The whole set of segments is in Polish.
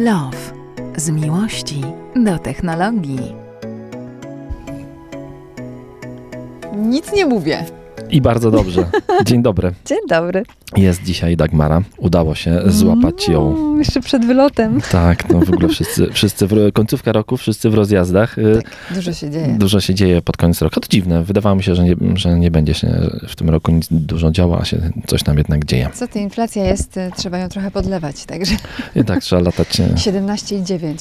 Love. Z miłości do technologii. Nic nie mówię. I bardzo dobrze. Dzień dobry. Dzień dobry. Jest dzisiaj Dagmara. Udało się złapać ją. Mm, jeszcze przed wylotem. Tak, no w ogóle wszyscy, wszyscy w, końcówka roku, wszyscy w rozjazdach. Y, Tak, dużo się dzieje. Dużo się dzieje pod koniec roku. To dziwne. Wydawało mi się, że nie, że nie będzie się w tym roku nic dużo działo, a się coś tam jednak dzieje. Co ty, inflacja jest, y, trzeba ją trochę podlewać, także I tak trzeba latać. y, 17,9.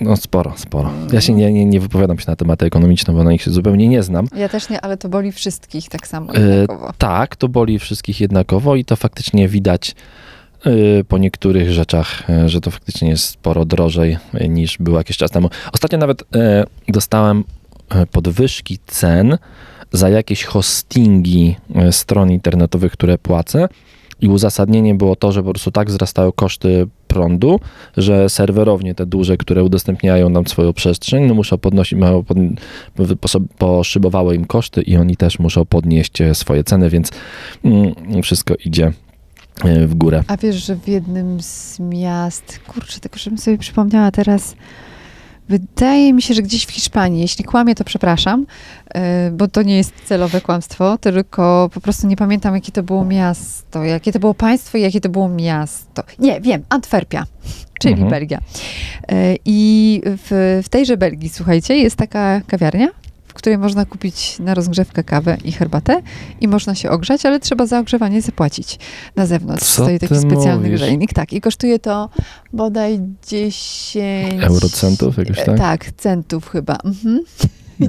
No sporo, sporo. Ja się nie, nie, nie wypowiadam się na tematy ekonomiczne, bo na nich się zupełnie nie znam. Ja też nie, ale to boli wszystkich tak samo jednakowo. Tak, to boli wszystkich jednakowo i to faktycznie widać y, po niektórych rzeczach, y, że to faktycznie jest sporo drożej niż było jakiś czas temu. Ostatnio nawet dostałem podwyżki cen za jakieś hostingi stron internetowych, które płacę. I uzasadnienie było to, że po prostu tak wzrastają koszty prądu, że serwerownie te duże, które udostępniają nam swoją przestrzeń, no muszą podnosić, mają pod, poszybowały im koszty i oni też muszą podnieść e, swoje ceny, więc mm, wszystko idzie e, w górę. A wiesz, że w jednym z miast, kurczę, tylko żebym sobie przypomniała teraz, wydaje mi się, że gdzieś w Hiszpanii, jeśli kłamię, to przepraszam, y, bo to nie jest celowe kłamstwo, tylko po prostu nie pamiętam, jakie to było miasto, jakie to było państwo i jakie to było miasto. Nie, wiem, Antwerpia, czyli Mhm. Belgia. Y, I w, w tejże Belgii, słuchajcie, jest taka kawiarnia, w której można kupić na rozgrzewkę kawę i herbatę i można się ogrzać, ale trzeba za ogrzewanie zapłacić na zewnątrz. Co Stoi taki specjalny mówisz? grzejnik. Tak, i kosztuje to bodaj 10... Eurocentów jakoś E, tak? Tak, centów chyba. Mhm.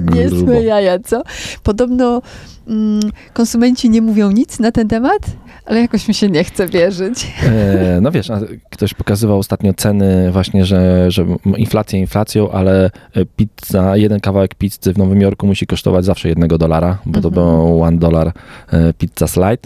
Grubo. Niezłe jaja, co? Podobno mm, konsumenci nie mówią nic na ten temat, ale jakoś mi się nie chce wierzyć. E, no wiesz, ktoś pokazywał ostatnio ceny właśnie, że, że inflacja inflacją, ale e, pizza, jeden kawałek pizzy w Nowym Jorku musi kosztować zawsze jednego dolara, bo to Mhm. było one dollar e, pizza slide.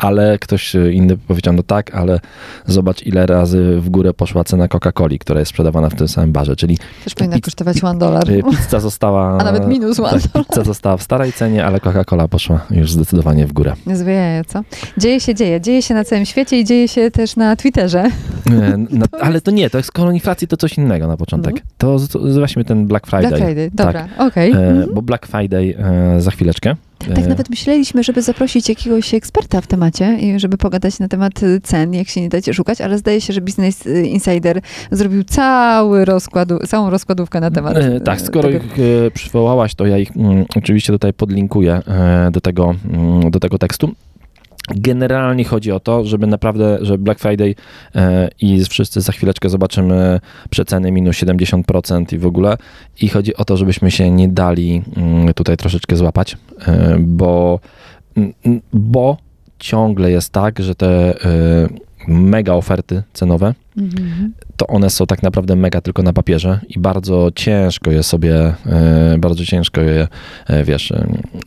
E, ale ktoś inny powiedział, no tak, ale zobacz ile razy w górę poszła cena Coca-Coli, która jest sprzedawana w tym samym barze, czyli Też powinna Pizz- kosztować one dollar. e, pizza została... A nawet minus one tak, pizza została w starej cenie, ale Coca-Cola poszła już zdecydowanie w górę. Jaja, co? Dzieje się, dzieje. Dzieje się na całym świecie i dzieje się też na Twitterze. E, Na, ale to nie, to jest skoro inflacji to coś innego na początek. No. To, to weźmy ten Black Friday. Black Friday, dobra, okej. E, Mhm. Bo Black Friday e, za chwileczkę. E, Tak nawet myśleliśmy, żeby zaprosić jakiegoś eksperta w temacie i żeby pogadać na temat y, cen, jak się nie dacie szukać, ale zdaje się, że Business y, Insider zrobił cały rozkładu, całą rozkładówkę na temat. E, tak, skoro tego. ich e, przywołałaś, to ja ich mm, oczywiście tutaj podlinkuję e, do, tego, mm, do tego tekstu. Generalnie chodzi o to, żeby naprawdę, że Black Friday e, i wszyscy za chwileczkę zobaczymy przeceny minus 70% i w ogóle. I chodzi o to, żebyśmy się nie dali mm, tutaj troszeczkę złapać, e, bo, mm, bo ciągle jest tak, że te e, mega oferty cenowe Mhm. to one są tak naprawdę mega tylko na papierze i bardzo ciężko je sobie, e, bardzo ciężko je, e, wiesz, e,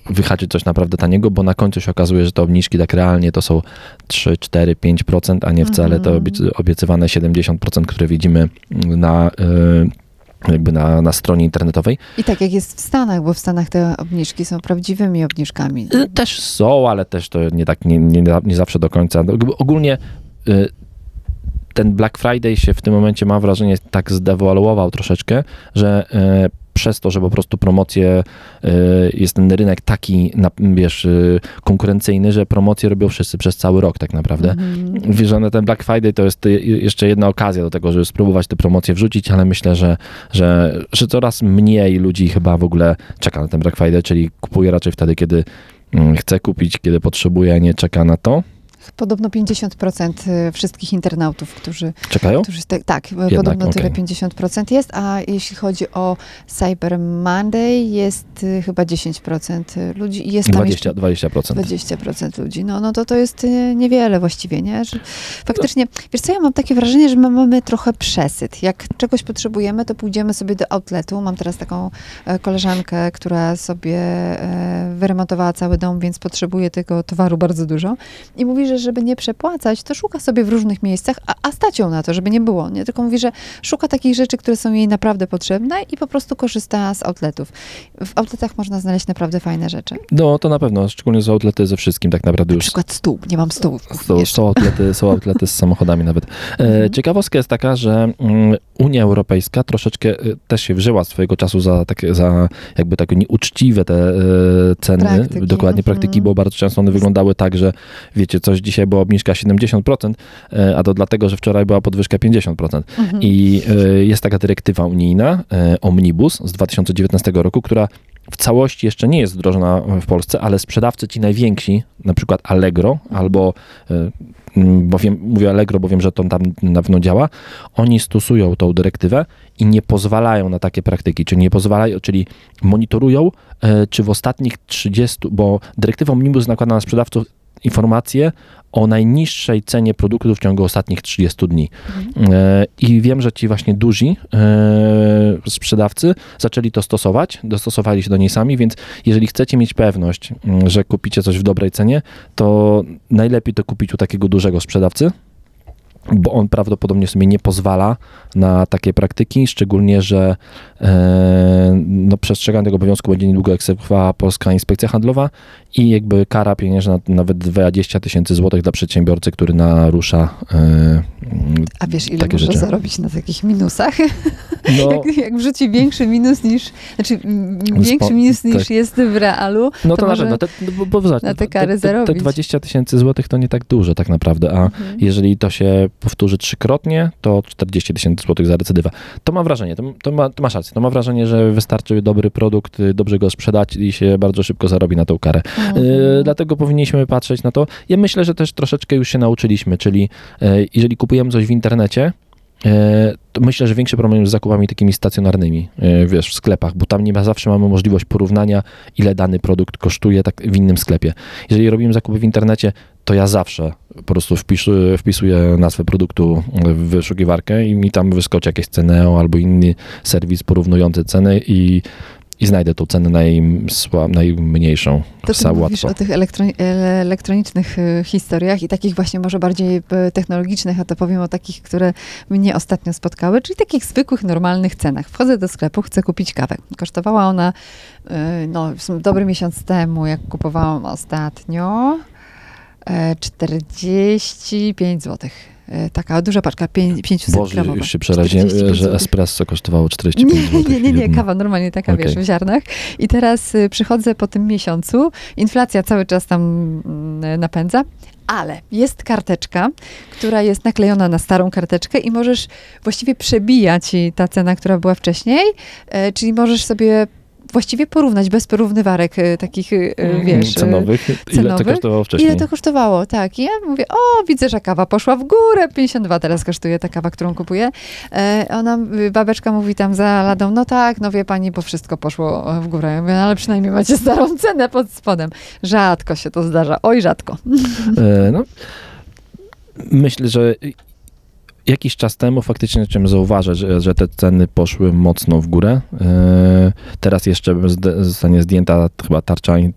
wyhaczyć coś naprawdę taniego, bo na końcu się okazuje, że te obniżki tak realnie to są 3, 4, 5%, a nie wcale te Mhm. obie- obiecywane 70%, które widzimy na jakby na, na stronie internetowej. I tak jak jest w Stanach, bo w Stanach te obniżki są prawdziwymi obniżkami. Też są, ale też to nie tak, nie, nie, nie zawsze do końca. No, Ogólnie ten Black Friday się w tym momencie, mam wrażenie, tak zdewaluował troszeczkę, że y, przez to, że po prostu promocje, y, jest ten rynek taki, wiesz, y, konkurencyjny, że promocje robią wszyscy przez cały rok tak naprawdę. Mhm. Wiesz, że ten Black Friday to jest y, jeszcze jedna okazja do tego, żeby spróbować te promocje wrzucić, ale myślę, że, że, że coraz mniej ludzi chyba w ogóle czeka na ten Black Friday, czyli kupuje raczej wtedy, kiedy mm, chce kupić, kiedy potrzebuje, a nie czeka na to. Podobno 50% wszystkich internautów, którzy Czekają? Którzy tak, tak podobno tyle okej. 50% jest, a jeśli chodzi o Cyber Monday jest y, chyba 10% ludzi i jest tam 20, jeszcze 20%. 20% ludzi. No, no to to jest y, niewiele właściwie, nie? Że faktycznie, wiesz co, ja mam takie wrażenie, że my mamy trochę przesyt. Jak czegoś potrzebujemy, to pójdziemy sobie do outletu. Mam teraz taką e, koleżankę, która sobie e, wyremontowała cały dom, więc potrzebuje tego towaru bardzo dużo. I mówi, że że żeby nie przepłacać, to szuka sobie w różnych miejscach, a, a stać ją na to, żeby nie było, nie? Tylko mówi, że szuka takich rzeczy, które są jej naprawdę potrzebne i po prostu korzysta z outletów. W outletach można znaleźć naprawdę fajne rzeczy. No, to na pewno, szczególnie są outlety ze wszystkim tak naprawdę Na już. przykład stół, nie mam stołów. Są, są, outlety, są outlety z samochodami nawet. E, Mhm. ciekawostka jest taka, że mm, Unia Europejska troszeczkę e, też się wzięła swojego czasu za, takie, za jakby takie nieuczciwe te e, ceny, Praktyki, dokładnie mhm. praktyki, bo bardzo często one wyglądały tak, że wiecie, coś dzisiaj była obniżka 70%, e, a to dlatego, że wczoraj była podwyżka 50%. Mhm. I e, jest taka dyrektywa unijna, e, Omnibus z 2019 roku, która w całości jeszcze nie jest wdrożona w Polsce, ale sprzedawcy ci najwięksi, na przykład Allegro albo, bo wiem, mówię Allegro, bo wiem, że to tam na pewno działa, oni stosują tą dyrektywę i nie pozwalają na takie praktyki, czyli nie pozwalają, czyli monitorują, czy w ostatnich 30, bo dyrektywa Omnibus nakłada na sprzedawców informacje o najniższej cenie produktu w ciągu ostatnich 30 dni. E, I wiem, że ci właśnie duzi e, sprzedawcy zaczęli to stosować, dostosowali się do niej sami, więc jeżeli chcecie mieć pewność, że kupicie coś w dobrej cenie, to najlepiej to kupić u takiego dużego sprzedawcy, bo on prawdopodobnie sobie nie pozwala na takie praktyki, szczególnie, że e, no, przestrzeganie tego obowiązku będzie niedługo egzekwowała Polska Inspekcja Handlowa i jakby kara pieniężna nawet 20 tysięcy złotych dla przedsiębiorcy, który narusza e, A wiesz, ile takie rzeczy. zarobić na takich minusach? no, jak, jak wrzuci większy minus niż, znaczy większy minus niż tak. jest w realu, No to, to na pewno, te, no bo, bo na te te- kary te, te, te zarobić. 20 tysięcy złotych to nie tak dużo tak naprawdę, a Mhm. jeżeli to się powtórzy trzykrotnie, to 40 tysięcy złotych za recydywę. To mam wrażenie, to, to, ma, to masz rację, to mam wrażenie, że wystarczy dobry produkt, dobrze go sprzedać i się bardzo szybko zarobi na tą karę. Mhm. Y, dlatego powinniśmy patrzeć na to. Ja myślę, że też troszeczkę już się nauczyliśmy, czyli y, jeżeli kupujemy coś w internecie, myślę, że większy problem z zakupami takimi stacjonarnymi, y, wiesz, w sklepach, bo tam nie ma zawsze mamy możliwość porównania, ile dany produkt kosztuje tak w innym sklepie. Jeżeli robimy zakupy w internecie, to ja zawsze po prostu wpisuję nazwę produktu w wyszukiwarkę i mi tam wyskoczy jakieś Ceneo albo inny serwis porównujący ceny i, i znajdę tą cenę najsła, najmniejszą. To ty mówisz o tych elektroni- e, elektronicznych e, historiach i takich właśnie może bardziej e, technologicznych, a to powiem o takich, które mnie ostatnio spotkały, czyli takich zwykłych, normalnych cenach. Wchodzę do sklepu, chcę kupić kawę. Kosztowała ona, no, dobry miesiąc temu, jak kupowałam ostatnio, e, 45 zł. Taka duża paczka, pię- 500 Boże, gramowa. już się przeraziłem, 45 że espresso kosztowało 45 Nie, zł. nie, nie, nie, kawa normalnie taka, Okej. wiesz, w ziarnach. I teraz y, przychodzę po tym miesiącu, inflacja cały czas tam mm, napędza, ale jest karteczka, która jest naklejona na starą karteczkę i możesz właściwie przebija ci ta cena, która była wcześniej, e, czyli możesz sobie właściwie porównać bez porównywarek e, takich, e, wiesz... e, cenowych. Ile to cenowych? kosztowało wcześniej? Ile to kosztowało? Tak. I ja mówię, o, widzę, że kawa poszła w górę. 52 teraz kosztuje ta kawa, którą kupuję. E, ona, y, babeczka mówi tam za ladą, no tak, no wie pani, bo wszystko poszło w górę. Ja mówię, no, ale przynajmniej macie starą cenę pod spodem. Rzadko się to zdarza. Oj, rzadko. E, No, myślę, że jakiś czas temu faktycznie zacząłem zauważyć, że, że te ceny poszły mocno w górę. E, Teraz jeszcze zostanie zdjęta chyba tarcza in-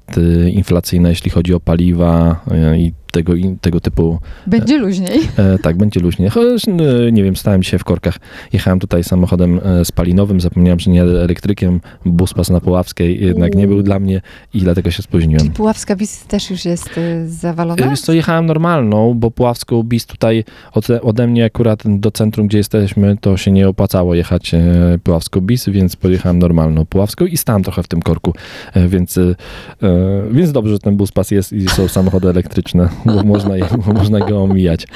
inflacyjna, jeśli chodzi o paliwa e, i tego, tego typu Będzie luźniej. E, tak, będzie luźnie. Chociaż, e, nie wiem, stałem dzisiaj w korkach. Jechałem tutaj samochodem e, spalinowym, zapomniałem, że nie elektrykiem. Bus pas na Puławskiej jednak nie był dla mnie i dlatego się spóźniłem. Czyli Puławska Bis też już jest y, E, zawalona? Wiesz co, jechałem normalną, bo Puławską bis tutaj ode, ode mnie akurat do centrum, gdzie jesteśmy, to się nie opłacało jechać e, Puławską bis, więc pojechałem normalną Puławską i stałem trochę w tym korku, e, więc, e, e, więc dobrze, że ten bus pas jest i są samochody elektryczne, można, można go omijać.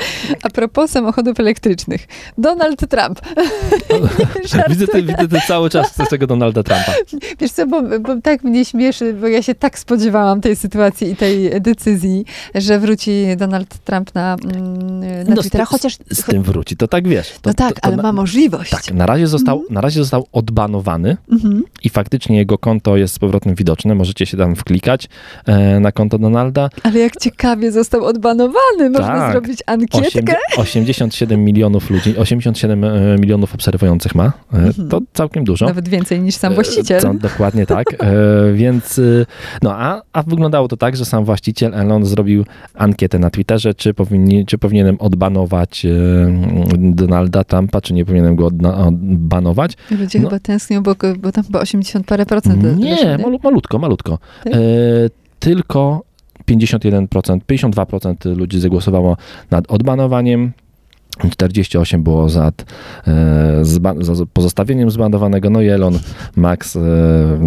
A propos samochodów elektrycznych. Donald Trump. Widzę, ty, widzę ty cały czas chcesz tego Donalda Trumpa. Wiesz co, bo, bo tak mnie śmieszy, bo ja się tak spodziewałam tej sytuacji i tej decyzji, że wróci Donald Trump na, mm, na No, z Twittera, tym- chociaż... Z tym wróci, to tak wiesz. To, no tak, to, to ale ma możliwość. Tak, na razie, został, na razie został odbanowany Mhm. i faktycznie jego konto jest z powrotem widoczne. Możecie się tam wklikać e, na konto Donalda. Ale jak ciekawie został został odbanowany. Można Tak. zrobić ankietkę. Osiem- 87 milionów ludzi, 87 e, milionów obserwujących ma. E, Mhm. To całkiem dużo. Nawet więcej niż sam E, właściciel. Co, dokładnie tak. Więc, no a, a wyglądało to tak, że sam właściciel Elon zrobił ankietę na Twitterze, czy, powinni, czy powinienem odbanować Donalda Trumpa, czy nie powinienem go odbanować. Ludzie no. chyba tęsknią, bo, bo tam chyba 80 parę procent. Nie, malu, malutko, malutko. Tak? E, tylko 51%, 52% ludzi zagłosowało nad odbanowaniem. 48 było za, e, za pozostawieniem zbanowanego. No i Elon Max e,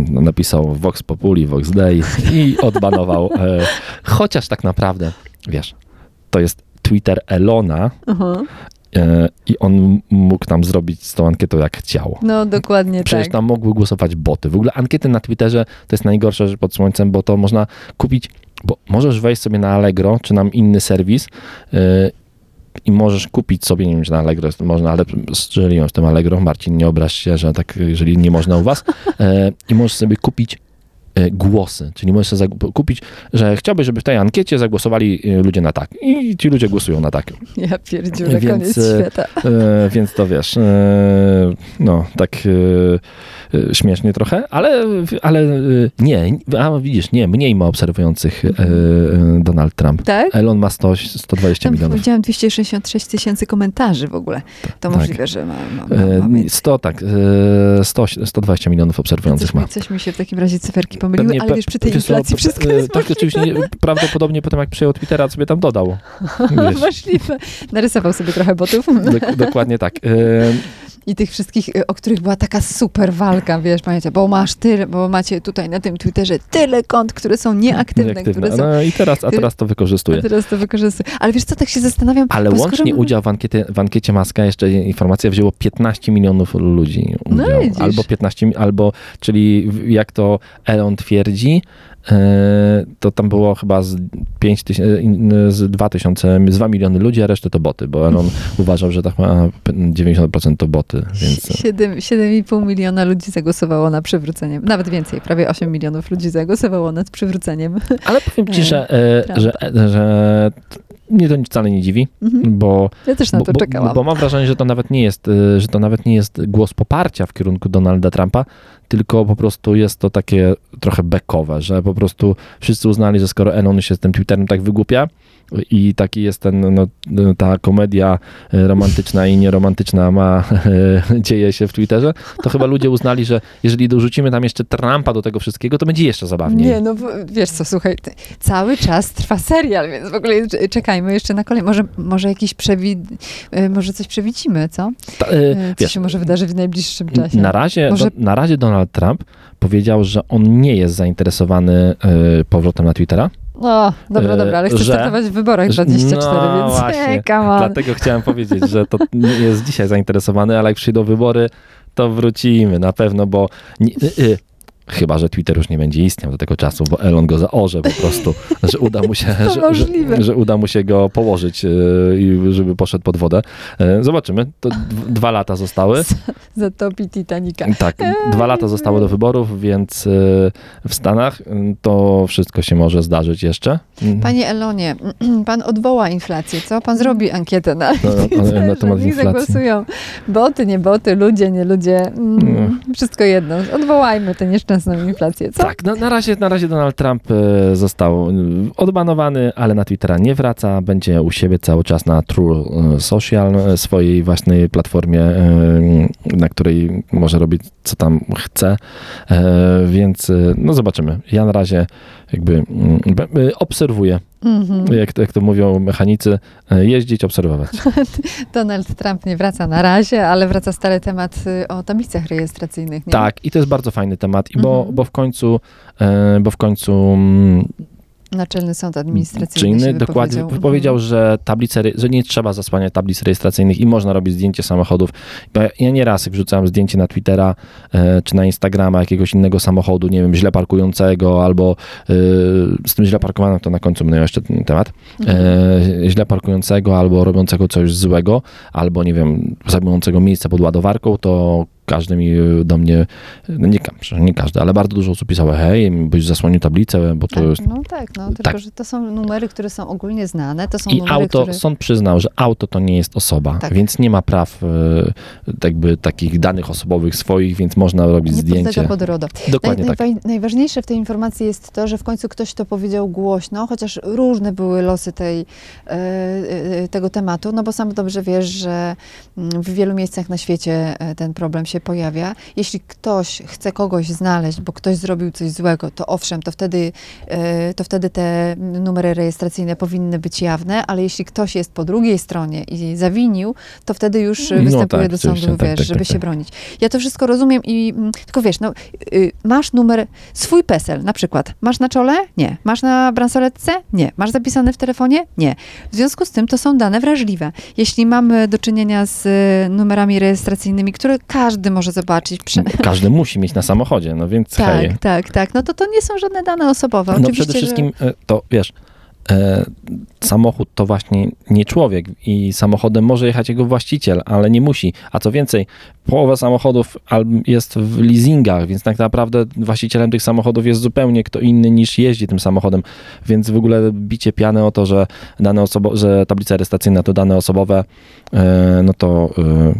napisał Vox Populi, Vox Dei i odbanował. E, chociaż tak naprawdę, wiesz, to jest Twitter Elona Aha. i on mógł tam zrobić z tą ankietą jak chciał. No dokładnie Przecież tak. tam mogły głosować boty. W ogóle ankiety na Twitterze to jest najgorsza rzecz pod słońcem, bo to można kupić, bo możesz wejść sobie na Allegro, czy nam inny serwis yy, i możesz kupić sobie, nie wiem, czy na Allegro jest można, ale strzeliłem w tym Allegro, Marcin, nie obraź się, że tak, jeżeli nie można u was, yy, i możesz sobie kupić głosy, czyli możesz sobie kupić, że chciałbyś, żeby w tej ankiecie zagłosowali yy, ludzie na tak i ci ludzie głosują na tak. Ja pierdziule, Więc, koniec e, świata. E, więc to wiesz, e, no tak e, e, śmiesznie trochę, ale, ale e, nie, a widzisz, nie, mniej ma obserwujących e, e, Donald Trump. Tak? Elon ma 100, 120 Tam milionów. widziałam 266 tysięcy komentarzy w ogóle. To Tak. możliwe, że ma, ma, ma, ma E, więcej. 100, tak, e, 100, 120 milionów obserwujących Coś ma. coś mi się w takim razie cyferki pomyliły, Pewnie ale wiesz, przy tej inflacji wszystko e, jest Tak, oczywiście, nie, prawdopodobnie potem jak przyjął Twittera, sobie tam dodał. Możliwe. Narysował sobie trochę botów. dok- dokładnie tak. I tych wszystkich, y, o których była taka super walka, wiesz, pamiętacie, bo masz tyle, bo macie tutaj na tym Twitterze tyle kont, które są nieaktywne, nieaktywne. które są... No i teraz, a teraz to A wykorzystuje. teraz to wykorzystuję. Ale wiesz co, tak się zastanawiam... Ale łącznie skoro- udział w, ankiecie, w ankiecie Maska, jeszcze informacja, wzięło 15 milionów ludzi. No Udział. widzisz. albo 15, mi- albo, czyli jak to Elon twierdzi, to tam było chyba z 5 tysięcy, z 2 tysiące, z 2 miliony ludzi, a resztę to boty, bo Elon uważał, że tak ma 90% to boty, więc... Siedem- 7,5 miliona ludzi zagłosowało na przywrócenie. Nawet więcej, prawie 8 milionów ludzi zagłosowało nad przywróceniem. Ale powiem ci, E, że, e, że, e, że mnie to wcale nie dziwi, Mhm. bo Ja też na bo, to bo, czekałam. Bo mam wrażenie, że to nawet nie jest, że to nawet nie jest głos poparcia w kierunku Donalda Trumpa, tylko po prostu jest to takie trochę bekowe, że po prostu wszyscy uznali, że skoro Elon się z tym Twitterem tak wygłupia i taki jest ten, no, ta komedia y, romantyczna i nieromantyczna ma, dzieje się w Twitterze, to chyba ludzie uznali, że jeżeli dorzucimy tam jeszcze Trumpa do tego wszystkiego, to będzie jeszcze zabawniej. Nie, no wiesz co, słuchaj, cały czas trwa serial, więc w ogóle czekajmy jeszcze na kolej. Może, może jakiś przewi... y, może coś przewidzimy, co? Ta, y, Y, Co wiesz, się może wydarzy w najbliższym czasie? Na razie, Może- do, na razie Donald Trump powiedział, że on nie jest zainteresowany y, powrotem na Twittera. No, dobra, y, dobra, ale chcesz że- startować w wyborach że- 24, no więc właśnie, hey. Dlatego chciałem powiedzieć, że to nie jest dzisiaj zainteresowany, ale jak przyjdą wybory, to wrócimy na pewno, bo nie, y, y, chyba, że Twitter już nie będzie istniał do tego czasu, bo Elon go zaorze po prostu, że uda mu się, że, że, że uda mu się go położyć y, i żeby poszedł pod wodę. Y, Zobaczymy. To dwa lata zostały. Zatopi Titanica. Tak, dwa lata zostało do wyborów, więc w Stanach to wszystko się może zdarzyć jeszcze. Mm. Panie Elonie, pan odwoła inflację, co? Pan zrobi ankietę na, No, na- na temat inflacji. zagłosują. Boty, nie boty, ludzie, nie ludzie. Mm, Wszystko jedno. Odwołajmy tę inflację, co? Tak, na, na, razie, na razie Donald Trump e, został e, odbanowany, ale na Twittera nie wraca. Będzie u siebie cały czas na True e, Social, swojej własnej platformie, na której może robić co tam chce. Więc no zobaczymy. Ja na razie jakby mm, obserwuję, Mhm. jak, jak to mówią mechanicy, e, jeździć, obserwować. Donald Trump nie wraca na razie, ale wraca stary temat y, o tablicach rejestracyjnych. Nie? Tak, i to jest bardzo fajny temat, i bo, Mhm. bo w końcu, e, bo w końcu mm, Naczelny Sąd czy Administracyjny inny się dokładnie wypowiedział. powiedział, że tablice, że nie trzeba zasłaniać tablic rejestracyjnych i można robić zdjęcie samochodów. Ja- nieraz wrzucałem zdjęcie na Twittera e, czy na Instagrama jakiegoś innego samochodu, nie wiem, źle parkującego albo e, z tym źle parkowanym, to na końcu będę jeszcze ten temat, Mhm. e, źle parkującego albo robiącego coś złego, albo nie wiem, zajmującego miejsce pod ładowarką, to każdy mi y, do mnie, no nie, nie każdy, ale bardzo dużo osób pisało, hej, byś zasłonił tablicę, bo to Tak, jest... no tak, no, tylko Tak. że to są numery, które są ogólnie znane, to są I numery, auto, które... sąd przyznał, że auto to nie jest osoba, Tak. więc nie ma praw y, jakby takich danych osobowych swoich, więc można robić nie zdjęcie. pod RODO. Dokładnie Naj, tak. najwa- Najważniejsze w tej informacji jest to, że w końcu ktoś to powiedział głośno, chociaż różne były losy tej, e, e, tego tematu, no bo sam dobrze wiesz, że mm, w wielu miejscach na świecie e, ten problem się pojawia. Jeśli ktoś chce kogoś znaleźć, bo ktoś zrobił coś złego, to owszem, to wtedy, e, to wtedy te numery rejestracyjne powinny być jawne, ale jeśli ktoś jest po drugiej stronie i zawinił, to wtedy już No występuje tak, do sądu, oczywiście, tak, wiesz, tak, żeby tak, się tak. bronić. Ja to wszystko rozumiem i mm, tylko wiesz, no, y, masz numer, swój PESEL na przykład. Masz na czole? Nie. Masz na bransoletce? Nie. Masz zapisane w telefonie? Nie. W związku z tym to są dane wrażliwe. Jeśli mamy do czynienia z y, numerami rejestracyjnymi, które każdy może zobaczyć. Prze- Każdy musi mieć na samochodzie, no więc hej. tak, tak, tak. No to to nie są żadne dane osobowe. No Oczywiście, przede że- wszystkim e, to wiesz, e, samochód to właśnie nie człowiek i samochodem może jechać jego właściciel, ale nie musi. A co więcej, połowa samochodów jest w leasingach, więc tak naprawdę właścicielem tych samochodów jest zupełnie kto inny niż jeździ tym samochodem. Więc w ogóle bicie piany o to, że dane osobo- że tablica rejestracyjna to dane osobowe, e, no to, e,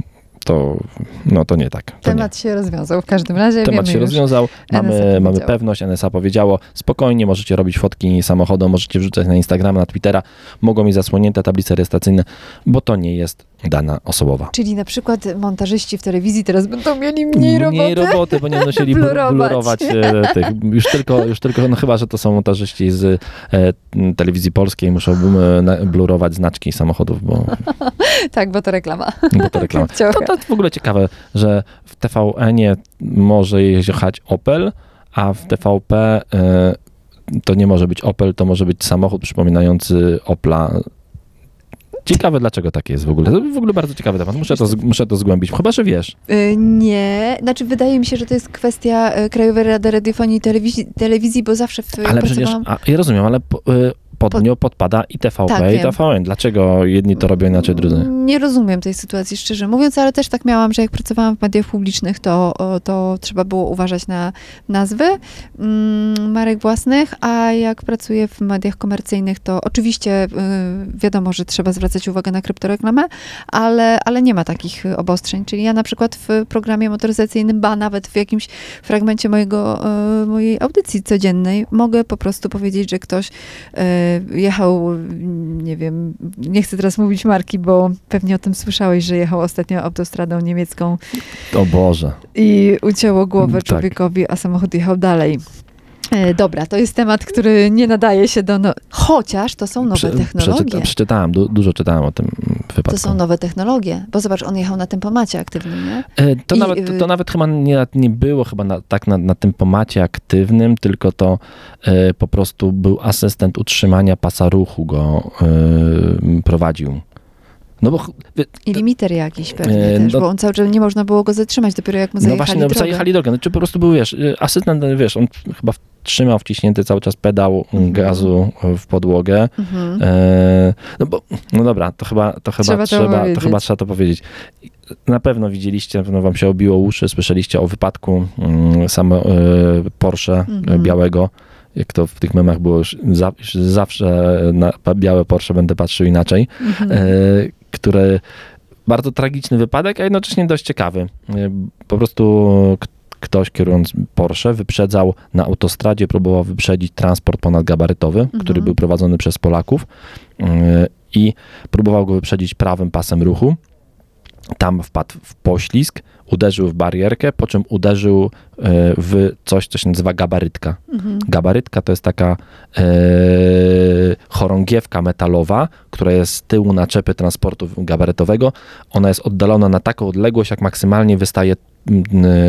to, no to nie tak. To nie. Temat się rozwiązał w każdym razie. Temat się rozwiązał, mamy, mamy pewność, NSA powiedziało, spokojnie możecie robić fotki samochodu, możecie wrzucać na Instagrama, na Twittera, mogą mieć zasłonięte tablice rejestracyjne, bo to nie jest dana osobowa. Czyli na przykład montażyści w telewizji teraz będą mieli mniej roboty. Mniej roboty, bo nie będą musieli blu- Blurować. blurować e, tych. Już tylko, już tylko, no chyba, że to są montażyści z e, telewizji polskiej, muszą e, blurować znaczki samochodów, bo, Tak, bo to reklama. bo to reklama. To, to w ogóle ciekawe, że w TVN-ie może jechać Opel, a w TVP e, to nie może być Opel, to może być samochód przypominający Opla. Ciekawe, dlaczego tak jest w ogóle. To w ogóle bardzo ciekawy temat. Muszę to, muszę to zgłębić. Chyba, że wiesz. Y, Nie, znaczy wydaje mi się, że to jest kwestia y, Krajowej Rady Radiofonii i Telewizji, telewizji bo zawsze w, Ale przecież, pracowałam- a, ja rozumiem, ale po, y, pod nią podpada i TVP Tak, i. TVN. Dlaczego jedni to robią inaczej, drudzy? Nie rozumiem tej sytuacji, szczerze mówiąc, ale też tak miałam, że jak pracowałam w mediach publicznych, to, to trzeba było uważać na nazwy mm, marek własnych, a jak pracuję w mediach komercyjnych, to oczywiście y, wiadomo, że trzeba zwracać uwagę na kryptoreklamę, ale, ale nie ma takich obostrzeń. Czyli ja na przykład w programie motoryzacyjnym, ba nawet w jakimś fragmencie mojego, y, mojej audycji codziennej mogę po prostu powiedzieć, że ktoś y, jechał, nie wiem, nie chcę teraz mówić marki, bo pewnie o tym słyszałeś, że jechał ostatnio autostradą niemiecką O Boże. i ucięło głowę Tak. człowiekowi, a samochód jechał dalej. E, Dobra, to jest temat, który nie nadaje się do. No... Chociaż to są nowe Prze- technologie. przeczyta- Przeczytałem, du, dużo czytałem o tym wypadku. To są nowe technologie, bo zobacz, on jechał na tempomacie aktywnym, nie? E, To, I, nawet, to, y- to nawet chyba nie, nie było chyba na, tak na, na tym pomacie aktywnym, tylko to e, po prostu był asystent utrzymania pasa ruchu go e, prowadził. No bo I limiter jakiś pewnie E, też, no- bo on cały czas nie można było go zatrzymać, dopiero jak mu no zajechali właśnie, no, drogę. zajechali drogę. No, czy po prostu był, wiesz, y, asystent, wiesz, on chyba trzymał wciśnięty cały czas pedał Mhm. gazu w podłogę. Mhm. E, no bo, no dobra, to chyba, to chyba Trzeba to trzeba, to powiedzieć. chyba trzeba to powiedzieć. Na pewno widzieliście, na pewno wam się obiło uszy, słyszeliście o wypadku mm, samo, e, Porsche e, Mhm. białego. Jak to w tych memach było, już, za, już zawsze na białe Porsche będę patrzył inaczej. Mhm. Które bardzo tragiczny wypadek, a jednocześnie dość ciekawy. E, Po prostu ktoś kierując Porsche wyprzedzał na autostradzie, próbował wyprzedzić transport ponadgabarytowy, który Mhm. był prowadzony przez Polaków e, i próbował go wyprzedzić prawym pasem ruchu. Tam wpadł w poślizg, uderzył w barierkę, po czym uderzył e, w coś, co się nazywa gabarytka. Mhm. Gabarytka to jest taka e, chorągiewka metalowa, która jest z tyłu naczepy transportu gabarytowego. Ona jest oddalona na taką odległość, jak maksymalnie wystaje,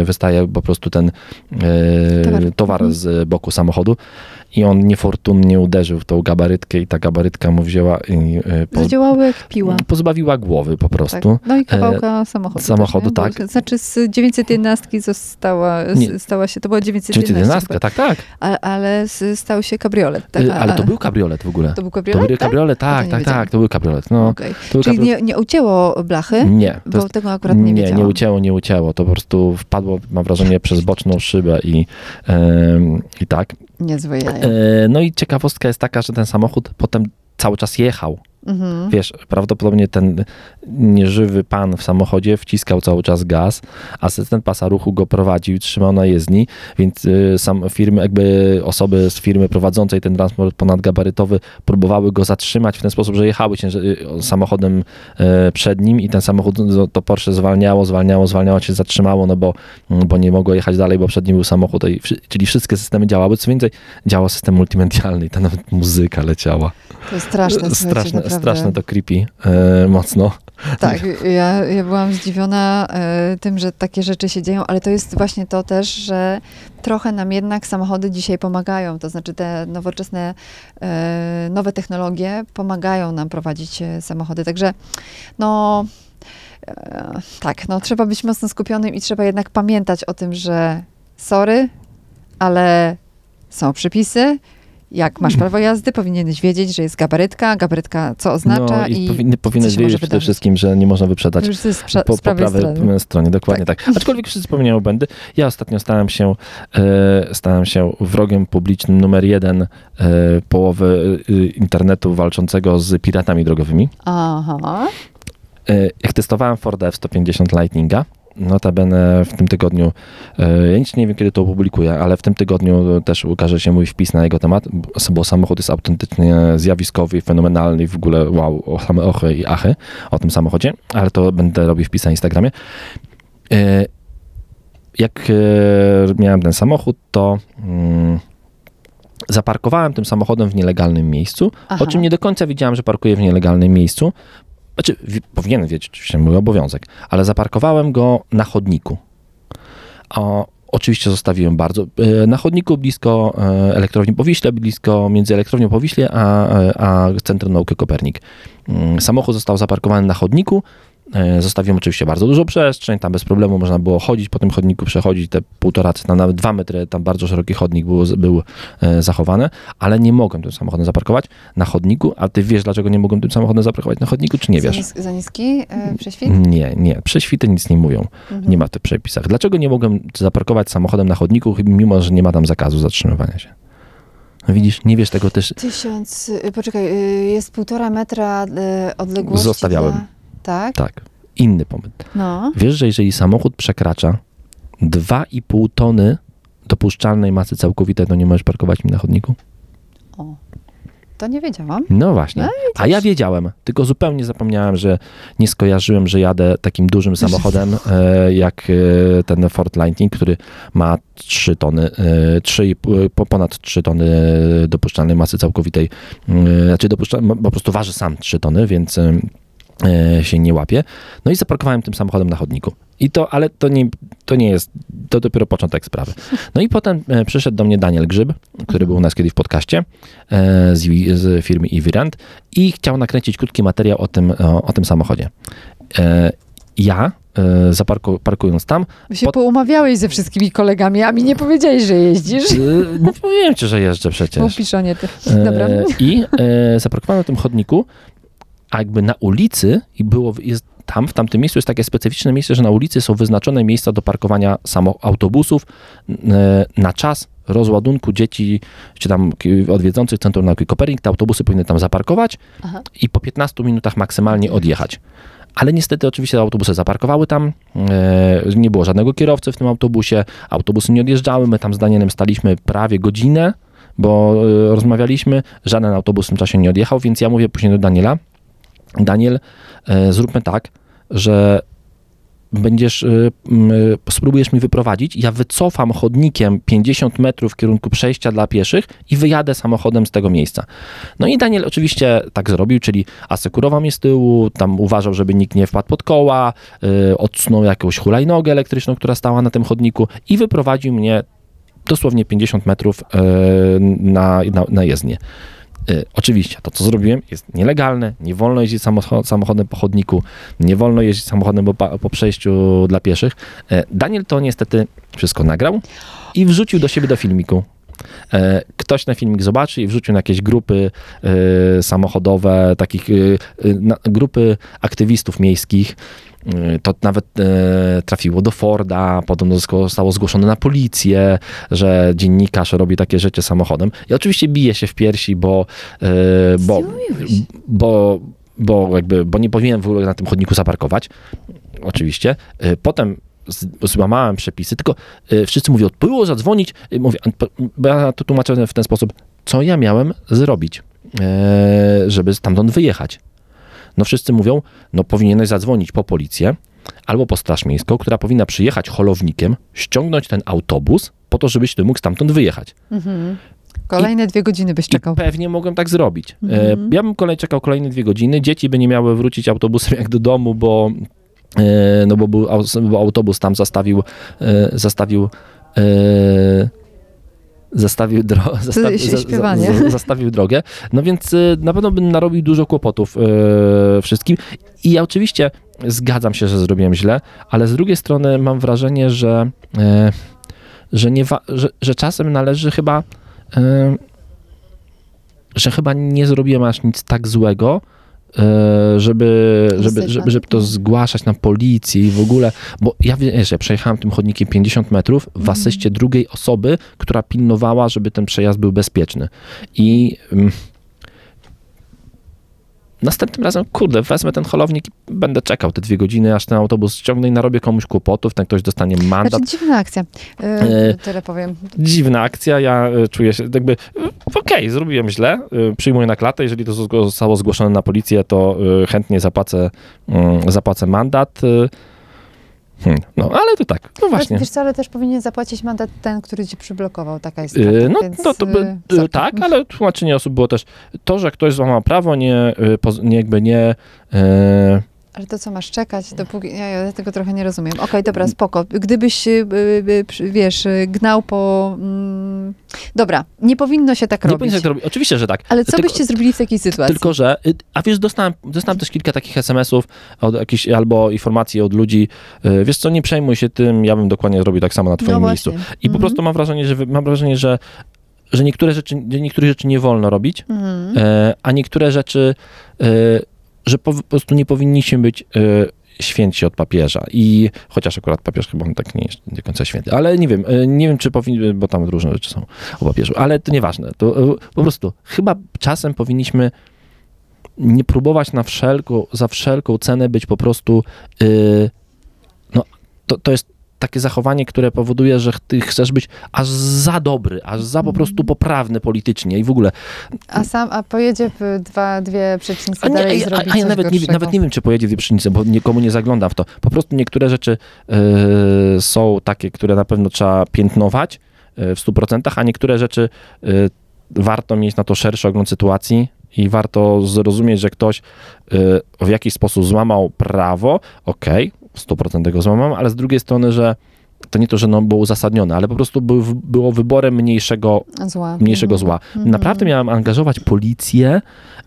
wystaje po prostu ten e, Towar. towar, Mhm. z boku samochodu. I on niefortunnie uderzył w tą gabarytkę i ta gabarytka mu wzięła i e, po, Zadziałały jak piła. pozbawiła głowy po Tak. prostu. No i kawałka samochodu. samochodu, też, nie? Bo- tak. Znaczy z 911 została, Nie. stała się, to była 911, 911, tak, tak. a, ale stał się kabriolet. Tak? E, Ale to był kabriolet w ogóle. to był To kabriolet, był tak? kabriolet, No to tak, nie tak, wiedziałam. tak, to był kabriolet. No, to był Czyli kabriolet. nie, nie ucięło blachy? Nie, Bo tego akurat nie nie, wiedziałam. nie ucięło, nie ucięło. To po prostu prostu wpadło, mam wrażenie, przez boczną szybę i, i tak. Niezłe jaja. E, no i ciekawostka jest taka, że ten samochód potem cały czas jechał. Mhm. Wiesz, prawdopodobnie ten nieżywy pan w samochodzie wciskał cały czas gaz, asystent pasa ruchu go prowadził, trzymał na jezdni, więc y, sam firmy, jakby osoby z firmy prowadzącej ten transport ponadgabarytowy próbowały go zatrzymać w ten sposób, że jechały się y, samochodem y, przed nim i ten samochód, no, to Porsche zwalniało, zwalniało, zwalniało, się zatrzymało, no bo, mm, bo nie mogło jechać dalej, bo przed nim był samochód, i, wszy- czyli wszystkie systemy działały, co więcej, działał system multimedialny i ta nawet muzyka leciała. To jest straszne, straszne, naprawdę. straszne to creepy e, mocno. Tak, ja, ja byłam zdziwiona e, tym, że takie rzeczy się dzieją, ale to jest właśnie to też, że trochę nam jednak samochody dzisiaj pomagają. To znaczy te nowoczesne, e, nowe technologie pomagają nam prowadzić e, samochody. Także no e, tak, no trzeba być mocno skupionym i trzeba jednak pamiętać o tym, że sorry, ale są przepisy. Jak masz prawo jazdy, powinieneś wiedzieć, że jest gabarytka, gabarytka co oznacza no, i, i powinny, powinieneś wiedzieć przede wszystkim, że nie można wyprzedać już jest spra- po, z po prawej strony. stronie. Dokładnie tak. Aczkolwiek wszyscy popełniają błędy. Ja ostatnio stałem się, e, stałem się wrogiem publicznym numer jeden e, połowy e, internetu walczącego z piratami drogowymi. Aha. E, jak testowałem Forda F-150 Lightninga, notabene w tym tygodniu, e, ja nic nie wiem kiedy to opublikuję, ale w tym tygodniu też ukaże się mój wpis na jego temat, bo samochód jest autentycznie zjawiskowy, fenomenalny w ogóle wow, same ochy i achy o tym samochodzie, ale to będę robił wpis na Instagramie. E, Jak e, miałem ten samochód, to mm, zaparkowałem tym samochodem w nielegalnym miejscu, Aha. o czym nie do końca wiedziałem, że parkuję w nielegalnym miejscu. Znaczy, wi- powinienem wiedzieć, oczywiście mój obowiązek, ale zaparkowałem go na chodniku. O, oczywiście zostawiłem bardzo e, na chodniku blisko e, elektrowni Powiśle, blisko między elektrownią Powiśle a, e, a Centrum Nauki Kopernik. Mm, Samochód został zaparkowany na chodniku. E, Zostawiłem oczywiście bardzo dużo przestrzeń, tam bez problemu można było chodzić po tym chodniku, przechodzić te półtora, tam nawet dwa metry, tam bardzo szeroki chodnik był, był e, zachowany, ale nie mogłem tym samochodem zaparkować na chodniku, a ty wiesz, dlaczego nie mogłem tym samochodem zaparkować na chodniku, czy nie za, wiesz? nis- za niski e, prześwit? Nie, nie. Prześwity nic nie mówią. Mhm. Nie ma w tych przepisach. Dlaczego nie mogłem zaparkować samochodem na chodniku, mimo że nie ma tam zakazu zatrzymywania się? No widzisz, nie wiesz tego też. Tysiąc, y, poczekaj, y, jest półtora metra y, odległości. Zostawiałem. Dla... Tak? Tak. Inny pomysł. No. Wiesz, że jeżeli samochód przekracza 2,5 tony dopuszczalnej masy całkowitej, to nie możesz parkować mi na chodniku? O. To nie wiedziałam. No właśnie. No A ja wiedziałem, tylko zupełnie zapomniałem, że nie skojarzyłem, że jadę takim dużym samochodem, e, jak e, ten Ford Lightning, który ma 3 tony, e, 3, po, ponad 3 tony dopuszczalnej masy całkowitej, e, znaczy dopuszcza, po prostu waży sam 3 tony, więc e, e, się nie łapie. No i zaparkowałem tym samochodem na chodniku. I to, ale to nie, to nie jest, to dopiero początek sprawy. No i potem e, przyszedł do mnie Daniel Grzyb, który był u nas kiedyś w podcaście e, z, z firmy Evirant i chciał nakręcić krótki materiał o tym, o, o tym samochodzie. E, ja, e, zaparku, parkując tam, Wy się Pod- poumawiałeś ze wszystkimi kolegami, a mi nie powiedziałeś, że jeździsz. e, powiem ci, że jeżdżę Bo przecież. piszonie ty. E, Dobra. I e, zaparkowałem na tym chodniku, a jakby na ulicy i było, jest tam, w tamtym miejscu jest takie specyficzne miejsce, że na ulicy są wyznaczone miejsca do parkowania samo autobusów e, na czas rozładunku dzieci, czy tam odwiedzących Centrum Nauki Kopernik, te autobusy powinny tam zaparkować Aha. i po 15 minutach maksymalnie odjechać. Ale niestety oczywiście autobusy zaparkowały tam, e, nie było żadnego kierowcy w tym autobusie, autobusy nie odjeżdżały, my tam z Danielem staliśmy prawie godzinę, bo e, rozmawialiśmy, żaden autobus w tym czasie nie odjechał, więc ja mówię później do Daniela, Daniel, e, zróbmy tak, że będziesz, m, y, spróbujesz mi wyprowadzić, ja wycofam chodnikiem 50 metrów w kierunku przejścia dla pieszych i wyjadę samochodem z tego miejsca. No i Daniel oczywiście tak zrobił, czyli asekurował mnie z tyłu, tam uważał, żeby nikt nie wpadł pod koła, odsunął jakąś hulajnogę elektryczną, która stała na tym chodniku i wyprowadził mnie dosłownie 50 metrów na, na, na jezdnię. Y, Oczywiście, to co zrobiłem jest nielegalne, nie wolno jeździć samocho- samochodem po chodniku, nie wolno jeździć samochodem po, przejściu dla pieszych. E, Daniel to niestety wszystko nagrał i wrzucił do siebie do filmiku. E, Ktoś na filmik zobaczy i wrzucił na jakieś grupy samochodowe, takich grupy aktywistów miejskich. Y, to nawet e, trafiło do Forda, potem zostało zgłoszone na policję, że dziennikarz robi takie rzeczy samochodem. I oczywiście bije się w piersi, bo, e, bo, bo, bo, jakby, bo nie powinienem w ogóle na tym chodniku zaparkować. Oczywiście. Potem złamałem przepisy, tylko wszyscy mówią, było zadzwonić, mówię, bo ja to tłumaczę w ten sposób, co ja miałem zrobić, żeby stamtąd wyjechać. No wszyscy mówią, no powinieneś zadzwonić po policję albo po straż miejską, która powinna przyjechać holownikiem, ściągnąć ten autobus po to, żebyś ty mógł stamtąd wyjechać. Mhm. Kolejne dwie godziny byś czekał. I pewnie mogłem tak zrobić. Mhm. E, Ja bym kolej czekał kolejne dwie godziny, dzieci by nie miały wrócić autobusem jak do domu, bo, e, no bo, był, bo autobus tam zastawił, e, zastawił zastawił, dro, zastawi, śpiewanie. zastawił drogę. No więc e, na pewno bym narobił dużo kłopotów e, wszystkim. I ja oczywiście zgadzam się, że zrobiłem źle, ale z drugiej strony mam wrażenie, że, e, że, nie że, że czasem należy chyba e, że chyba nie zrobiłem aż nic tak złego, żeby, żeby, żeby, na- żeby to zgłaszać na policję i w ogóle, bo ja wiesz, ja przejechałem tym chodnikiem 50 metrów w asyście drugiej osoby, która pilnowała, żeby ten przejazd był bezpieczny. I mm, następnym razem, kurde, wezmę ten holownik i będę czekał te dwie godziny, aż ten autobus ściągnę i narobię komuś kłopotów, ten ktoś dostanie mandat. Znaczy dziwna akcja. E, tyle powiem. dziwna akcja, ja e, czuję się jakby, okej, zrobiłem źle, przyjmuję na klatę, jeżeli to zostało zgłoszone na policję, to chętnie zapłacę, mm, zapłacę mandat. E. Hmm, no, ale to tak, no właśnie. Ale wiesz co, ale też powinien zapłacić mandat ten, który ci przyblokował. Taka jest E, prawda, No więc, to, to by, e, e, sorry. tak, ale tłumaczenie osób było też to, że ktoś złamał prawo, nie, e, nie jakby nie... e, Ale to co, masz czekać, dopóki... Ja, ja tego trochę nie rozumiem. Okej, dobra, spoko. Gdybyś, y, y, y, wiesz, gnał po... Mm, dobra, nie powinno się tak Nie robić. powinien tak robić. Oczywiście, że tak. Ale co Tylko- byście zrobili w takiej sytuacji? Tylko, że, a wiesz, dostałem, dostałem też kilka takich SMS-ów od jakichś, albo informacji od ludzi, wiesz co, nie przejmuj się tym, ja bym dokładnie zrobił tak samo na twoim no miejscu. I po Mhm. prostu mam wrażenie, że, mam wrażenie, że, że niektóre rzeczy, niektórych rzeczy nie wolno robić, Mhm. e, a niektóre rzeczy, e, że po, prostu nie powinniśmy być e, święci od papieża. I chociaż akurat papież chyba on tak nie jest do końca święty, ale nie wiem, e, nie wiem, czy powinien, bo tam różne rzeczy są o papieżu, ale to nieważne. To e, po prostu chyba czasem powinniśmy nie próbować na wszelką, za wszelką cenę być po prostu, no to, to jest takie zachowanie, które powoduje, że ty chcesz być aż za dobry, aż za po prostu poprawny politycznie i w ogóle. A sam, a pojedzie w dwa, dwie przecznice A, nie, dalej a, a, ja nawet nie, nawet nie wiem, czy pojedzie w tej pszenicy, bo nikomu nie zaglądam w to. Po prostu niektóre rzeczy e, są takie, które na pewno trzeba piętnować e, w 100%, a niektóre rzeczy e, warto mieć na to szerszy ogląd sytuacji i warto zrozumieć, że ktoś w jakiś sposób złamał prawo, okej, 100% tego złamał, ale z drugiej strony, że to nie to, że no było uzasadnione, ale po prostu był, było wyborem mniejszego Zła. mniejszego Mhm. zła. Mhm. Naprawdę miałem angażować policję,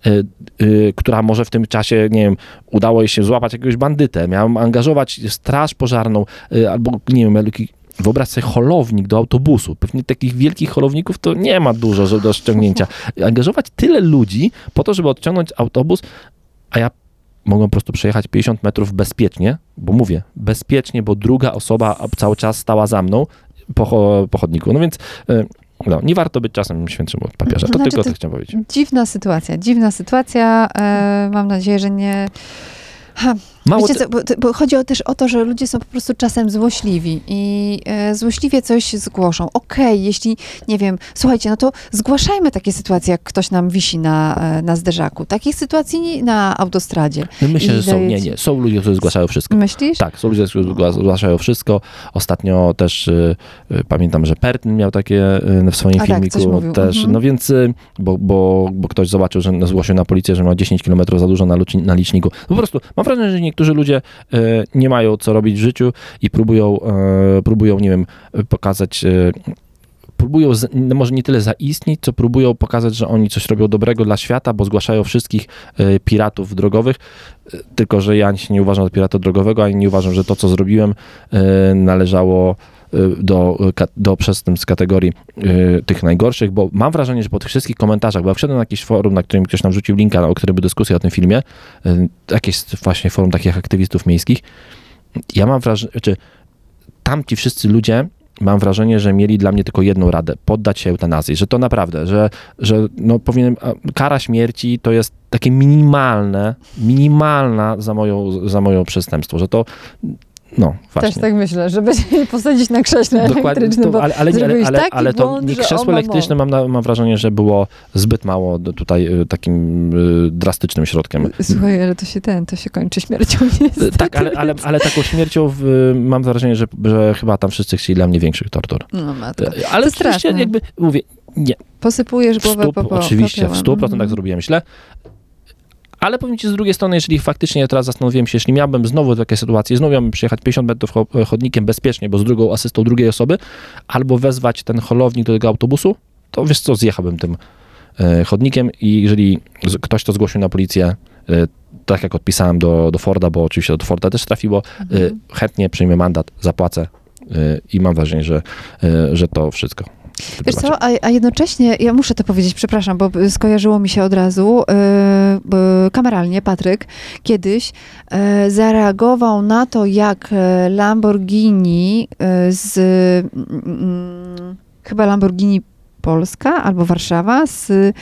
y, y, która może w tym czasie, nie wiem, udało jej się złapać jakiegoś bandytę. Miałem angażować straż pożarną y, albo, nie wiem, wyobraź sobie holownik do autobusu. Pewnie takich wielkich holowników to nie ma dużo do ściągnięcia. Angażować tyle ludzi po to, żeby odciągnąć autobus, a ja mogłem po prostu przejechać 50 metrów bezpiecznie, bo mówię, bezpiecznie, bo druga osoba cały czas stała za mną po, po chodniku. No więc y, no, nie warto być czasem świętszym od papieża. To Znaczy, tylko to- to chciałem powiedzieć. Dziwna sytuacja, dziwna sytuacja. E, mam nadzieję, że nie... Ha, Mało Wiecie co, bo, bo chodzi o też o to, że ludzie są po prostu czasem złośliwi i e, złośliwie coś zgłoszą. Okej, jeśli, nie wiem, słuchajcie, no to zgłaszajmy takie sytuacje, jak ktoś nam wisi na, e, na zderzaku. Takich sytuacji nie, na autostradzie. Myślę, i że są, nie, nie. Są ludzie, którzy zgłaszają wszystko. Myślisz? Tak, są ludzie, którzy zgła- zgłaszają wszystko. Ostatnio też y, y, pamiętam, że Pertyn miał takie y, w swoim A tak, filmiku mówił, też. mhm. No więc, bo, bo, bo ktoś zobaczył, że zgłosił na policję, że ma 10 km za dużo na, na liczniku. No po prostu mam wrażenie, że niektórzy ludzie y, nie mają co robić w życiu i próbują, y, próbują nie wiem, pokazać y, próbują, no może nie tyle zaistnieć, co próbują pokazać, że oni coś robią dobrego dla świata, bo zgłaszają wszystkich e, piratów drogowych, e, tylko że ja się nie uważam za pirata drogowego, ani nie uważam, że to, co zrobiłem, e, należało e, do, ka- do przestępstw z kategorii e, tych najgorszych, bo mam wrażenie, że po tych wszystkich komentarzach, bo ja wszedłem na jakieś forum, na którym ktoś nam rzucił linka, o którym by dyskusja o tym filmie, jakieś właśnie forum takich aktywistów miejskich, ja mam wrażenie, czy tamci wszyscy ludzie, mam wrażenie, że mieli dla mnie tylko jedną radę, poddać się eutanazji, że to naprawdę, że, że no powinien, a kara śmierci to jest takie minimalne, minimalna za moją, za moją przestępstwo, że to, no właśnie. Też tak myślę, żeby się posadzić na krześle elektrycznym, to, ale, ale, ale, ale, taki ale to błąd, nie krzesło elektryczne mam, na, mam wrażenie, że było zbyt mało tutaj y, takim y, drastycznym środkiem. Słuchaj, ale to się ten, to się kończy śmiercią. niestety, Tak, ale, ale, ale taką śmiercią w, mam wrażenie, że, że chyba tam wszyscy chcieli dla mnie większych tortur. No matko. Ale To straszne. jakby mówię, nie, Posypujesz głowę po, po oczywiście, w popiołem. 100% tak Mhm. zrobiłem źle. Ale powiem ci z drugiej strony, jeżeli faktycznie ja teraz zastanowiłem się, jeśli miałbym znowu takie sytuacje, znowu miałbym przyjechać 50 metrów cho- chodnikiem bezpiecznie, bo z drugą asystą drugiej osoby, albo wezwać ten holownik do tego autobusu, to wiesz co, zjechałbym tym e, chodnikiem i jeżeli ktoś to zgłosił na policję, e, tak jak odpisałem do, do Forda, bo oczywiście do Forda też trafiło, e, Mhm. chętnie przyjmę mandat, zapłacę i mam wrażenie, że, że to wszystko. Wiesz co, a, a jednocześnie, ja muszę to powiedzieć, przepraszam, bo y, skojarzyło mi się od razu, yy, kameralnie Patryk kiedyś yy, zareagował na to, jak e, Lamborghini yy, z, mm, chyba Lamborghini Polska albo Warszawa, z,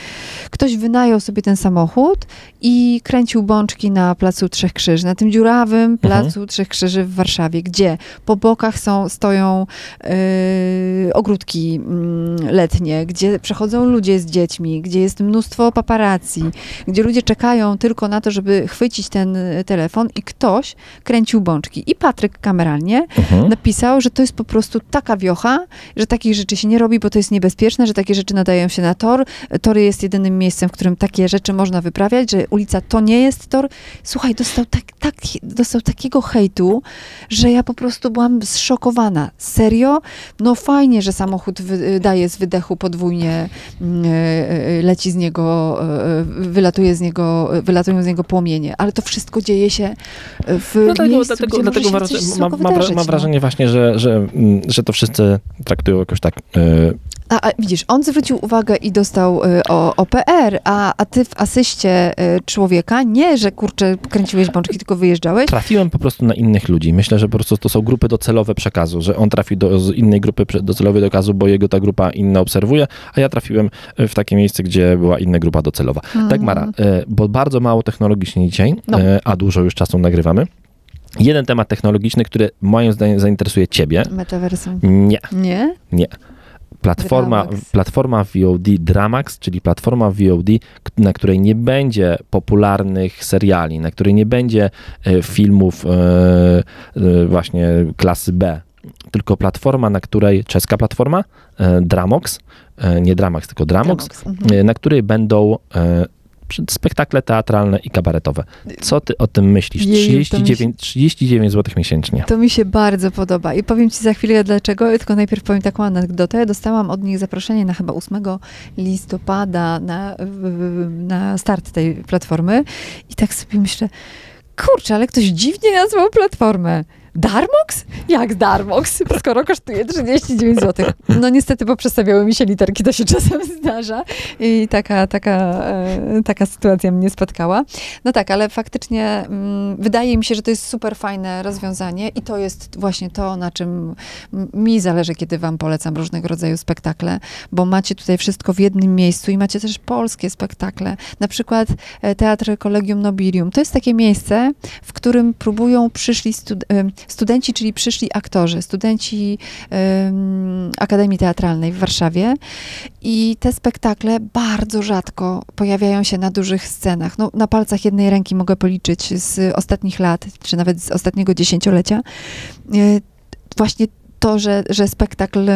ktoś wynajął sobie ten samochód i kręcił bączki na Placu Trzech Krzyży, na tym dziurawym Placu Trzech Krzyży w Warszawie, gdzie po bokach są, stoją yy, ogródki mm, letnie, gdzie przechodzą ludzie z dziećmi, gdzie jest mnóstwo paparazzi, gdzie ludzie czekają tylko na to, żeby chwycić ten y, telefon i ktoś kręcił bączki. I Patryk kameralnie Mhm. napisał, że to jest po prostu taka wiocha, że takich rzeczy się nie robi, bo to jest niebezpieczne, że takie rzeczy nadają się na tor. Tory jest jedynym miejscem, w którym takie rzeczy można wyprawiać, że ulica to nie jest tor. Słuchaj, dostał, tak, tak, dostał takiego hejtu, że ja po prostu byłam zszokowana. Serio? No fajnie, że samochód daje z wydechu podwójnie, mm, e, e, leci z niego, e, wylatuje z niego, wylatują z niego płomienie, ale to wszystko dzieje się w Dlatego, miejscu, dlatego, dlatego mam, złego mam, wra- wydarzyć, mam no. wrażenie właśnie, że, że, że to wszyscy traktują jakoś tak. Y, A, a widzisz, on zwrócił uwagę i dostał y, o, OPR, a, a ty w asyście y, człowieka, nie, że kurczę, kręciłeś bączki, tylko wyjeżdżałeś. trafiłem po prostu na innych ludzi. Myślę, że po prostu to są grupy docelowe przekazu, że on trafi do z innej grupy docelowej do przekazu, bo jego ta grupa inna obserwuje, a ja trafiłem w takie miejsce, gdzie była inna grupa docelowa. Tak, Mara, y, bo bardzo mało technologicznie dzisiaj, No. y, a dużo już czasu nagrywamy. Jeden temat technologiczny, który moim zdaniem zainteresuje ciebie. Metaversum. Nie. Nie? Platforma, Dramax. platforma VOD Dramax, czyli platforma VOD, na której nie będzie popularnych seriali, na której nie będzie e, filmów e, e, właśnie klasy B, tylko platforma, na której, czeska platforma, Dramox, nie Dramax, tylko Dramox, Dramox, mhm. na której będą spektakle teatralne i kabaretowe. Co ty o tym myślisz? Jeju, to mi się- 39, 39 zł miesięcznie. To mi się bardzo podoba i powiem ci za chwilę dlaczego, tylko najpierw powiem taką anegdotę. Dostałam od nich zaproszenie na chyba 8 listopada na, na start tej platformy i tak sobie myślę, kurczę, ale ktoś dziwnie nazwał platformę. Darmox? Jak Darmox? Skoro kosztuje 39 zł. No niestety, bo przestawiały mi się literki, to się czasem zdarza. I taka, taka, e, taka sytuacja mnie spotkała. No tak, ale faktycznie mm, wydaje mi się, że to jest super fajne rozwiązanie i to jest właśnie to, na czym mi zależy, kiedy wam polecam różnego rodzaju spektakle, bo macie tutaj wszystko w jednym miejscu i macie też polskie spektakle. Na przykład e, Teatr Collegium Nobilium. To jest takie miejsce, w którym próbują przyszli stud- em, studenci, czyli przyszli aktorzy, studenci em, Akademii Teatralnej w Warszawie i te spektakle bardzo rzadko pojawiają się na dużych scenach. No, na palcach jednej ręki mogę policzyć z ostatnich lat, czy nawet z ostatniego dziesięciolecia. E, Właśnie to, że, że spektakl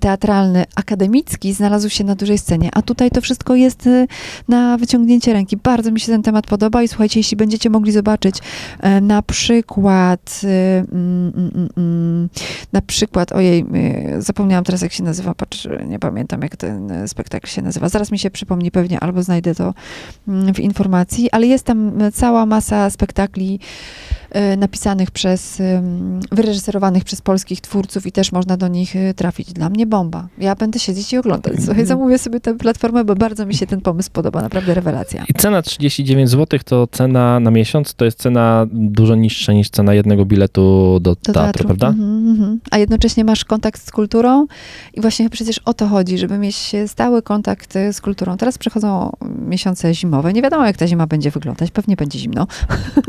teatralny, akademicki znalazł się na dużej scenie, a tutaj to wszystko jest e, na wyciągnięcie ręki. Bardzo mi się ten temat podoba i słuchajcie, jeśli będziecie mogli zobaczyć e, na przykład e, mm, mm, mm, na przykład, ojej, e, zapomniałam teraz jak się nazywa, patrz, nie pamiętam jak ten e, spektakl się nazywa. Zaraz mi się przypomni pewnie, albo znajdę to w informacji, ale jest tam cała masa spektakli napisanych przez, wyreżyserowanych przez polskich twórców i też można do nich e, trafić. Dla mnie bomba. Ja będę siedzieć i oglądać. Słuchaj, zamówię sobie tę platformę, bo bardzo mi się ten pomysł podoba. Naprawdę rewelacja. I cena 39 zł to cena na miesiąc, to jest cena dużo niższa niż cena jednego biletu do, Do teatru, prawda? Mhm, mhm. A jednocześnie masz kontakt z kulturą i właśnie przecież o to chodzi, żeby mieć stały kontakt e, z kulturą. Teraz przychodzą miesiące zimowe. Nie wiadomo, jak ta zima będzie wyglądać. Pewnie będzie zimno.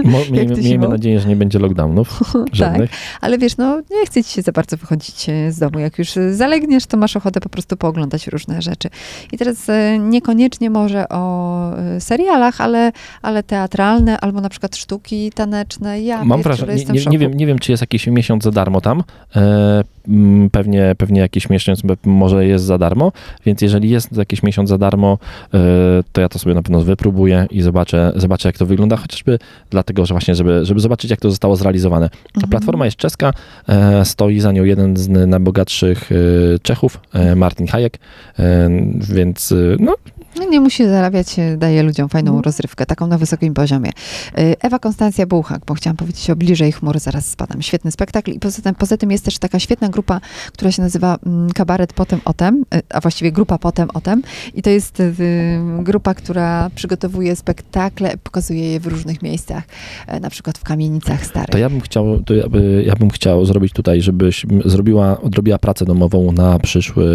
Mo, miejmy, miejmy zimą? Nadzieję, że nie będzie lockdownów żadnych. Ale wiesz, no nie chce ci się za bardzo wychodzić e, z domu. Jak już e, zalegniesz, to masz ochotę po prostu pooglądać różne rzeczy. I teraz e, niekoniecznie może o serialach, ale, ale teatralne, albo na przykład sztuki taneczne. Ja Mam wrażenie, nie, nie, wiem, nie wiem, czy jest jakiś miesiąc za darmo tam. E, pewnie, pewnie jakiś miesiąc może jest za darmo, więc jeżeli jest jakiś miesiąc za darmo, e, to ja to sobie na pewno wypróbuję i zobaczę, zobaczę jak to wygląda, chociażby dlatego, że właśnie, żeby, żeby zobaczyć, jak to zostało zrealizowane. Ta Mhm. platforma jest czeska, e, stoi za nią jeden z najbogatszych e, Czechów, Martin Hayek, więc No nie musi zarabiać, e, daje ludziom fajną Mhm. rozrywkę, taką na wysokim poziomie. E, Ewa Konstancja Bułhak, bo chciałam powiedzieć o Bliżej chmury, zaraz spadam. Świetny spektakl i poza tym, poza tym jest też taka świetna grupa, która się nazywa mm, Kabaret Potem Otem, e, a właściwie grupa Potem Otem i to jest grupa, która przygotowuje spektakle, pokazuje je w różnych miejscach, na przykład w kamienicach starych. To ja bym chciał, to ja, by, ja bym chciał zrobić tutaj, żebyś zrobiła, odrobiła pracę domową na przyszły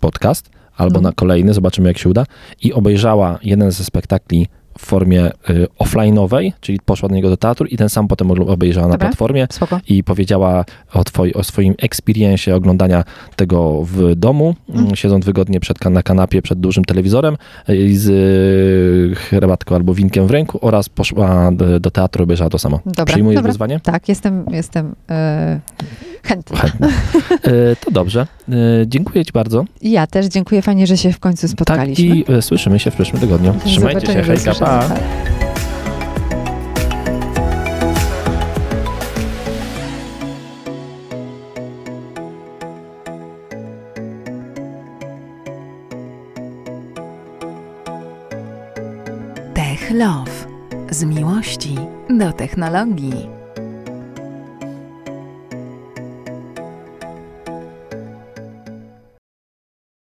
podcast albo No. na kolejny, zobaczymy jak się uda i obejrzała jeden ze spektakli w formie y, offline'owej, czyli poszła do niego do teatru i ten sam potem obejrzała na Dobra. platformie Spoko. i powiedziała o, twoi, o swoim experiencie oglądania tego w domu, Mhm. mm. siedząc wygodnie przed, na kanapie przed dużym telewizorem y, z y, herbatką albo winkiem w ręku oraz poszła do, do teatru, obejrzała to samo. Dobra, Przyjmujesz dobra. wyzwanie? Tak, jestem, jestem e, chętna. Chętnie. E, To dobrze. E, Dziękuję Ci bardzo. Ja też dziękuję, fajnie, że się w końcu spotkaliśmy. Tak, i słyszymy się w przyszłym tygodniu. Trzymajcie się, hejka, Pa. Tech Love. Z miłości do technologii.